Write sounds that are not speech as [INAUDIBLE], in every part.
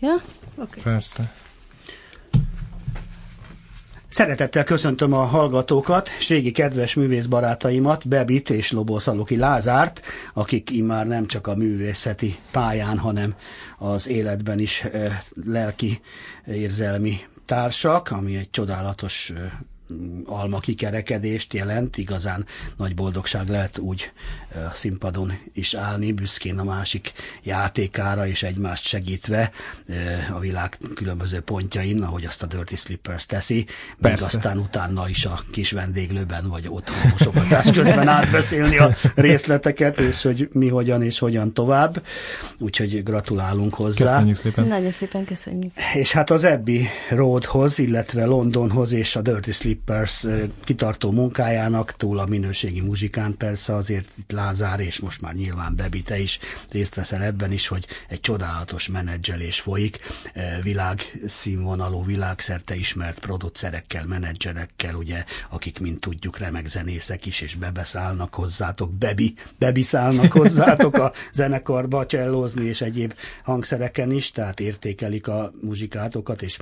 Ja? Okay. Persze. Szeretettel köszöntöm a hallgatókat, és régi kedves művészbarátaimat, Bebit és Loboszaloki Lázárt, akik immár nem csak a művészeti pályán, hanem az életben is eh, lelki érzelmi társak, ami egy csodálatos eh, alma kikerekedést jelent, igazán nagy boldogság lehet úgy a színpadon is állni, büszkén a másik játékára, és egymást segítve a világ különböző pontjain, ahogy azt a Dirty Slippers teszi, még aztán utána is a kis vendéglőben, vagy otthon mosogatás közben átbeszélni a részleteket, és hogy mi hogyan és hogyan tovább. Úgyhogy gratulálunk hozzá. Köszönjük szépen. Nagyon szépen köszönjük. És hát az Abbey Roadhoz, illetve Londonhoz és a Dirty Slippers kitartó munkájának, túl a minőségi muzsikán persze azért itt Lázár, és most már nyilván Bebi, te is részt veszel ebben is, hogy egy csodálatos menedzselés folyik, e, világszínvonalú, világszerte ismert producerekkel, menedzserekkel, ugye, akik, mint tudjuk, remek zenészek is, és bebeszállnak hozzátok, Bebi, bebiszállnak hozzátok a [LAUGHS] zenekarba csellózni, és egyéb hangszereken is, tehát értékelik a muzsikátokat, és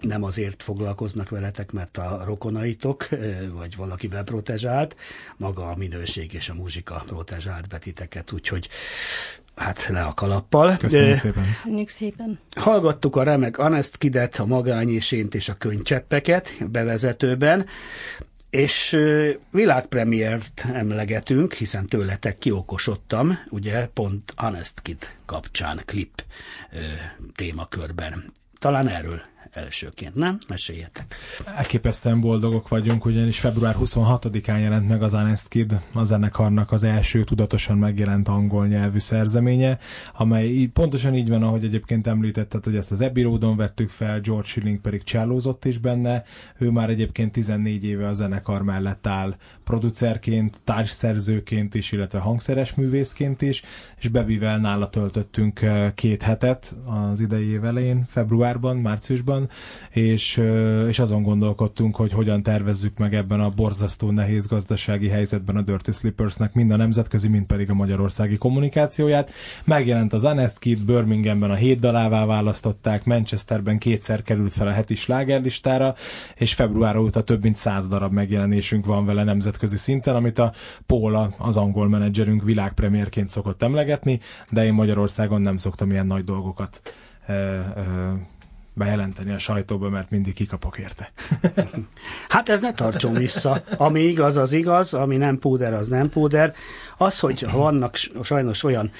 nem azért foglalkoznak veletek, mert a rokonaitok, vagy valaki beprotezsált, maga a minőség és a muzsika protezsált betiteket, úgyhogy hát le a kalappal. Köszönjük szépen. Köszönjük szépen. Hallgattuk a remek Anest Kidet, a magányésént és a könycseppeket bevezetőben, és világpremiért emlegetünk, hiszen tőletek kiokosodtam, ugye pont Honest Kid kapcsán klip témakörben. Talán erről elsőként, nem? Meséljetek. Elképesztően boldogok vagyunk, ugyanis február 26-án jelent meg az Honest Kid, a zenekarnak az első tudatosan megjelent angol nyelvű szerzeménye, amely pontosan így van, ahogy egyébként említetted, hogy ezt az Abbey Roadon vettük fel, George Schilling pedig csellózott is benne, ő már egyébként 14 éve a zenekar mellett áll producerként, társszerzőként is, illetve hangszeres művészként is, és Bebivel nála töltöttünk eh, két hetet az idei év elején, februárban, márciusban, és, eh, és azon gondolkodtunk, hogy hogyan tervezzük meg ebben a borzasztó nehéz gazdasági helyzetben a Dirty Slippersnek mind a nemzetközi, mind pedig a magyarországi kommunikációját. Megjelent az Honest Kid, Birminghamben a hét dalává választották, Manchesterben kétszer került fel a heti slágerlistára, és február óta több mint száz darab megjelenésünk van vele nemzetközi szinten, amit a Paul, az angol menedzserünk világpremérként szokott emlegetni, de én Magyarországon nem szoktam ilyen nagy dolgokat bejelenteni a sajtóba, mert mindig kikapok érte. [LAUGHS] hát ez ne tartson vissza. Ami igaz, az igaz, ami nem púder, az nem púder. Az, hogy vannak sajnos olyan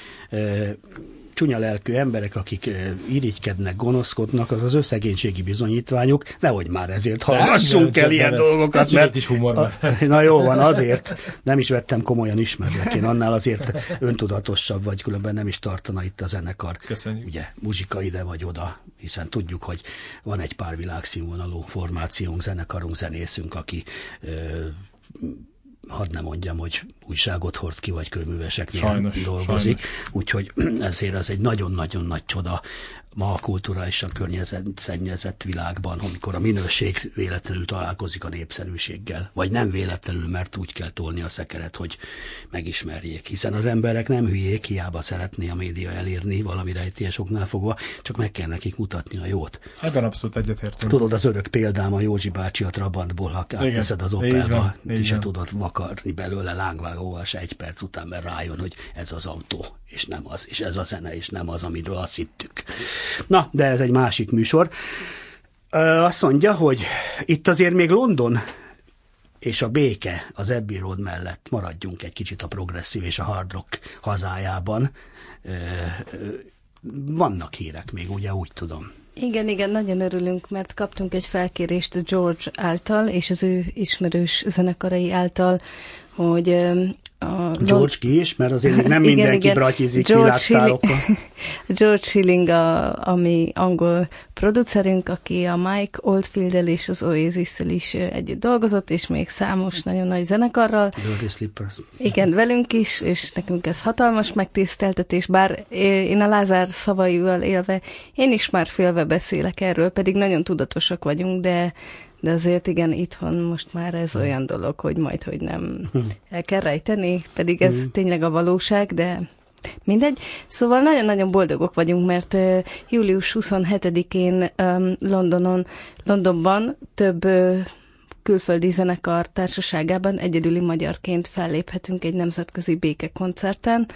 csúnya lelkű emberek, akik irigykednek, gonoszkodnak, az az összegénységi bizonyítványuk, nehogy már ezért hallgassunk el ilyen dolgokat. Ez mert is humor. A, [LAUGHS] na jó van, azért nem is vettem komolyan ismerlek, én annál azért öntudatosabb vagy, különben nem is tartana itt a zenekar. Köszönjük. Ugye, muzsika ide vagy oda, hiszen tudjuk, hogy van egy pár világszínvonalú formációnk, zenekarunk, zenészünk, aki ö, hadd nem mondjam, hogy újságot hord ki, vagy könyvműveseknél sajnos, dolgozik. Sajnos. Úgyhogy [CLEARS THROAT] ezért az egy nagyon-nagyon nagy csoda ma a kulturálisan környezetszennyezett világban, amikor a minőség véletlenül találkozik a népszerűséggel, vagy nem véletlenül, mert úgy kell tolni a szekeret, hogy megismerjék. Hiszen az emberek nem hülyék, hiába szeretné a média elérni valami rejtélyes oknál fogva, csak meg kell nekik mutatni a jót. Ebben abszolút egyetértünk. Tudod, az örök példám a Józsi bácsi a Trabantból, ha átteszed az Opelba, ki se tudod vakarni belőle lángvágóval se egy perc után, mert rájön, hogy ez az autó, és nem az, és ez a zene, és nem az, amiről azt hittük. Na, de ez egy másik műsor. Azt mondja, hogy itt azért még London és a béke az Abbey Road mellett maradjunk egy kicsit a progresszív és a hard rock hazájában. Vannak hírek még, ugye úgy tudom. Igen, igen, nagyon örülünk, mert kaptunk egy felkérést George által, és az ő ismerős zenekarai által, hogy a George ki is, mert azért nem [LAUGHS] igen, mindenki igen. bratizik George Schilling, [LAUGHS] George Schilling, a, ami angol producerünk, aki a Mike oldfield és az oasis is együtt dolgozott, és még számos nagyon nagy zenekarral. Dirty Slippers. Igen, velünk is, és nekünk ez hatalmas megtiszteltetés, bár én a Lázár szavaival élve, én is már félve beszélek erről, pedig nagyon tudatosak vagyunk, de de azért igen, itthon most már ez hm. olyan dolog, hogy majd, hogy nem hm. el kell rejteni, pedig ez hm. tényleg a valóság, de Mindegy. Szóval nagyon-nagyon boldogok vagyunk, mert uh, július 27-én um, Londonon, Londonban több uh, külföldi zenekar társaságában egyedüli magyarként felléphetünk egy nemzetközi békekoncerten,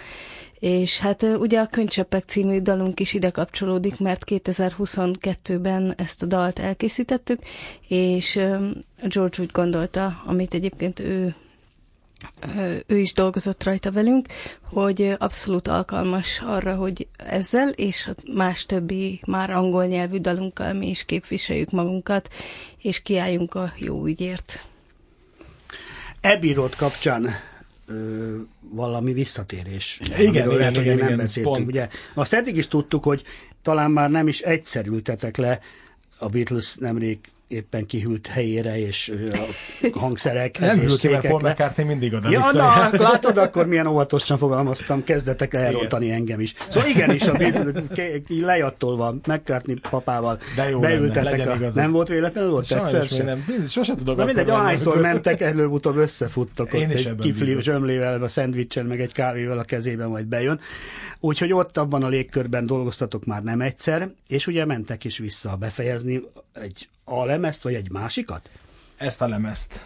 és hát ugye a Könycseppek című dalunk is ide kapcsolódik, mert 2022-ben ezt a dalt elkészítettük, és George úgy gondolta, amit egyébként ő ő is dolgozott rajta velünk, hogy abszolút alkalmas arra, hogy ezzel és más többi már angol nyelvű dalunkkal mi is képviseljük magunkat, és kiálljunk a jó ügyért. Ebirot kapcsán ö, valami visszatérés. Igen, igen, lehet, igen, nem igen, beszéltünk. Pont. Ugye, azt eddig is tudtuk, hogy talán már nem is egyszerültetek le a Beatles nemrég éppen kihűlt helyére, és a [LAUGHS] hangszerekhez Nem és hűlt, mert Paul McCartney mindig oda Ja, na, látod, akkor milyen óvatosan fogalmaztam, kezdetek elrontani igen. engem is. Szóval igenis, a lejattolva McCartney papával De jó beültetek. Lenne, a, nem volt véletlenül ott egyszer sem? Nem, sose tudok. Na mindegy, ahányszor mentek, előbb-utóbb összefuttak Én ott egy kifli zsömlével, a szendvicsen, meg egy kávével a kezében majd bejön. Úgyhogy ott abban a légkörben dolgoztatok már nem egyszer, és ugye mentek is vissza befejezni egy a lemezt, vagy egy másikat? Ezt a lemezt,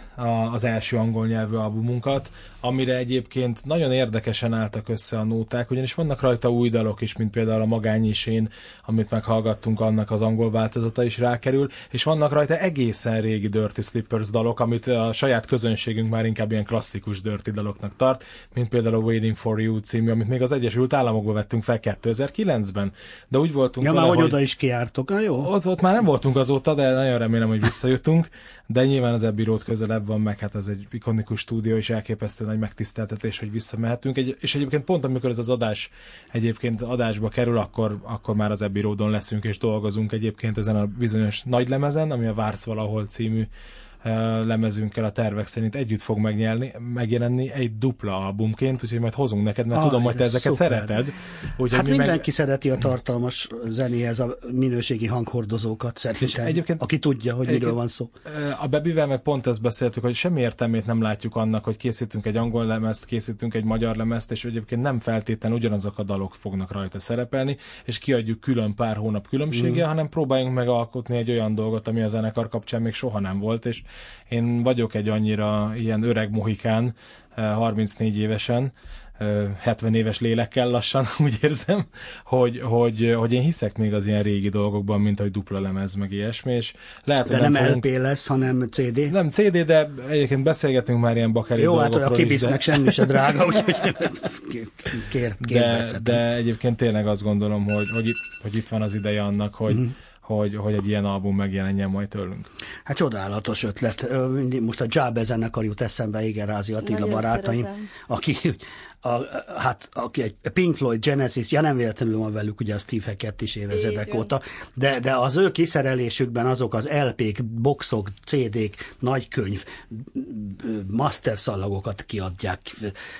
az első angol nyelvű albumunkat, amire egyébként nagyon érdekesen álltak össze a nóták, ugyanis vannak rajta új dalok is, mint például a Magányisén, amit meghallgattunk, annak az angol változata is rákerül, és vannak rajta egészen régi Dirty Slippers dalok, amit a saját közönségünk már inkább ilyen klasszikus Dirty daloknak tart, mint például a Waiting for You című, amit még az Egyesült Államokban vettünk fel 2009-ben. De úgy voltunk ja, vele, már hogy oda is kiártok, na jó. Az ott már nem voltunk azóta, de nagyon remélem, hogy visszajutunk, de nyilván az Road közelebb van, meg hát ez egy ikonikus stúdió, és elképesztő nagy megtiszteltetés, hogy visszamehetünk. Egy, és egyébként pont amikor ez az adás egyébként adásba kerül, akkor, akkor már az Abbey Roadon leszünk és dolgozunk egyébként ezen a bizonyos nagy lemezen, ami a Vársz valahol című lemezünkkel a tervek szerint együtt fog megnyelni, megjelenni egy dupla albumként, úgyhogy majd hozunk neked, mert ah, tudom, hogy te ezeket szuper. szereted. Úgyhogy hát mi mindenki meg... szereti a tartalmas zenéhez a minőségi hanghordozókat, szerintem, egyébként, aki tudja, hogy miről van szó. A Bebivel meg pont ezt beszéltük, hogy semmi értelmét nem látjuk annak, hogy készítünk egy angol lemezt, készítünk egy magyar lemezt, és egyébként nem feltétlenül ugyanazok a dalok fognak rajta szerepelni, és kiadjuk külön pár hónap különbsége, mm. hanem próbáljunk megalkotni egy olyan dolgot, ami a zenekar kapcsán még soha nem volt, és én vagyok egy annyira ilyen öreg mohikán, 34 évesen, 70 éves lélekkel lassan, [LAUGHS] úgy érzem, hogy, hogy, hogy én hiszek még az ilyen régi dolgokban, mint hogy dupla lemez, meg ilyesmi, és lehet, De nem, nem fogunk... LP lesz, hanem CD? Nem CD, de egyébként beszélgetünk már ilyen bakeri Jó, hát a kibisznek de... semmi se drága, [LAUGHS] úgyhogy kér, kér de, de egyébként tényleg azt gondolom, hogy, hogy, itt, hogy itt van az ideje annak, hogy, mm-hmm hogy, hogy egy ilyen album megjelenjen majd tőlünk. Hát csodálatos ötlet. Most a Jabbe zenekar jut eszembe, igen, Rázi Attila Nagyon barátaim, szeretem. aki a, hát aki egy Pink Floyd, Genesis, ja nem véletlenül van velük ugye a Steve Hackett is évezredek óta, de, de az ő kiszerelésükben azok az LP-k, boxok, CD-k, nagykönyv, master szalagokat kiadják,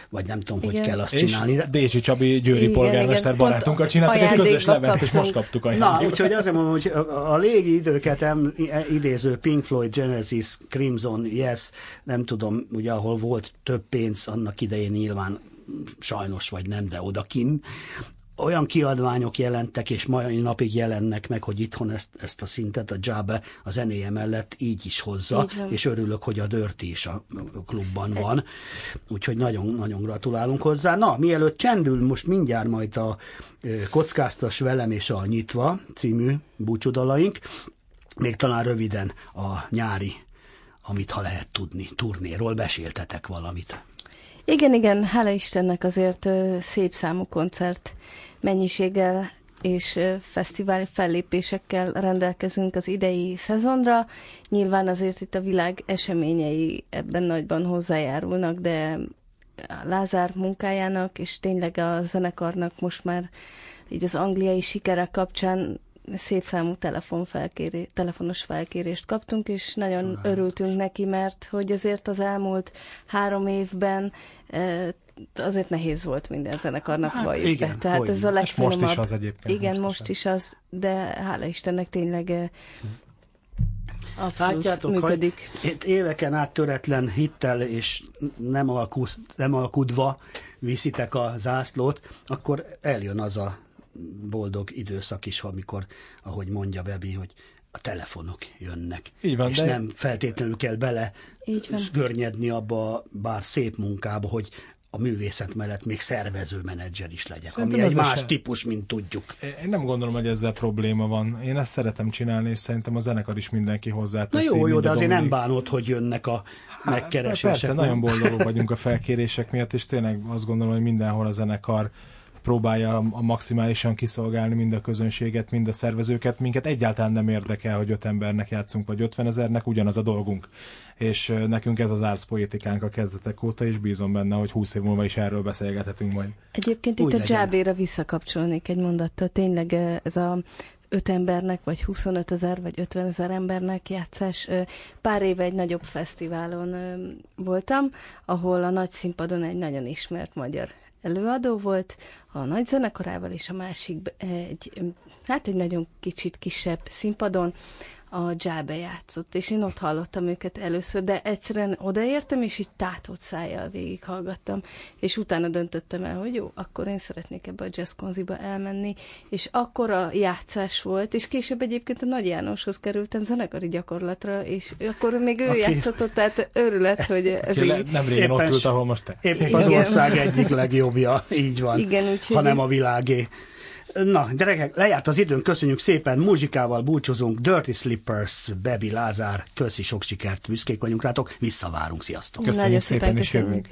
vagy nem tudom, igen. hogy kell azt és csinálni. Dési Csabi Győri igen, polgármester igen, barátunkkal csináltak egy közös levezt, és most kaptuk a Na, úgyhogy azért mondom, hogy a légi időket em, idéző Pink Floyd, Genesis, Crimson, Yes, nem tudom, ugye ahol volt több pénz annak idején nyilván sajnos vagy nem, de odakin, olyan kiadványok jelentek, és mai napig jelennek meg, hogy itthon ezt, ezt a szintet a Jabe a zenéje mellett így is hozza, így és örülök, hogy a Dörti is a klubban van. Úgyhogy nagyon-nagyon gratulálunk hozzá. Na, mielőtt csendül most mindjárt majd a Kockáztas velem és a Nyitva című búcsúdalaink, még talán röviden a nyári, amit ha lehet tudni, turnéról beséltetek valamit. Igen, igen, hála Istennek azért szép számú koncert mennyiséggel és fesztivál fellépésekkel rendelkezünk az idei szezonra. Nyilván azért itt a világ eseményei ebben nagyban hozzájárulnak, de Lázár munkájának, és tényleg a zenekarnak most már így az angliai sikerek kapcsán szép számú telefonfelkéré, telefonos felkérést kaptunk, és nagyon ah, örültünk neki, mert hogy azért az elmúlt három évben e, azért nehéz volt minden zenekarnak hát, valljuk igen, be. Tehát ez a legfinomabb. most is az egyébként. Igen, most, most is az, de hála Istennek tényleg e, Abszolút Látjátok, működik. Itt éveken át töretlen hittel és nem, alkusz, nem alkudva viszitek a zászlót, akkor eljön az a boldog időszak is, amikor, ahogy mondja Bebi, hogy a telefonok jönnek. Így van, és de- nem feltétlenül kell bele Így van. görnyedni abba, bár szép munkába, hogy a művészet mellett még szervező menedzser is legyek, Szerintem ami egy más se- típus, mint tudjuk. Én nem gondolom, hogy ezzel probléma van. Én ezt szeretem csinálni, és szerintem a zenekar is mindenki Na hozzáteszi. jó, jó, mind de azért nem bánod, hogy jönnek a megkeresések. Persze, nem? nagyon boldogok vagyunk a felkérések miatt, és tényleg azt gondolom, hogy mindenhol a zenekar próbálja a maximálisan kiszolgálni mind a közönséget, mind a szervezőket. Minket egyáltalán nem érdekel, hogy öt embernek játszunk, vagy ötven ezernek, ugyanaz a dolgunk. És nekünk ez az árszpoétikánk a kezdetek óta, és bízom benne, hogy húsz év múlva is erről beszélgethetünk majd. Egyébként Úgy itt a legyen. Jábéra visszakapcsolnék egy mondattal. Tényleg ez a öt embernek, vagy 25 ezer, vagy 50 ezer embernek játszás. Pár éve egy nagyobb fesztiválon voltam, ahol a nagy színpadon egy nagyon ismert magyar előadó volt, a nagy zenekarával, és a másik eh, egy, hát egy nagyon kicsit kisebb színpadon a dzsábe játszott, és én ott hallottam őket először, de egyszerűen odaértem, és így tátott szájjal végighallgattam, és utána döntöttem el, hogy jó, akkor én szeretnék ebbe a jazz konziba elmenni, és akkor a játszás volt, és később egyébként a Nagy Jánoshoz kerültem zenekari gyakorlatra, és akkor még ő Aki- játszott ott, tehát örület, hogy ez Aki le, így... nem régen ott Éppen ült, ahol most te. Épp az ország egyik legjobbja, így van. Igen, úgyhogy- hanem a világé. Na, gyerekek, lejárt az időn, köszönjük szépen, muzsikával búcsúzunk, Dirty Slippers, Bebi Lázár, köszi sok sikert, büszkék vagyunk rátok, visszavárunk, sziasztok! Köszönjük Nagyon szépen, szépen és jövünk.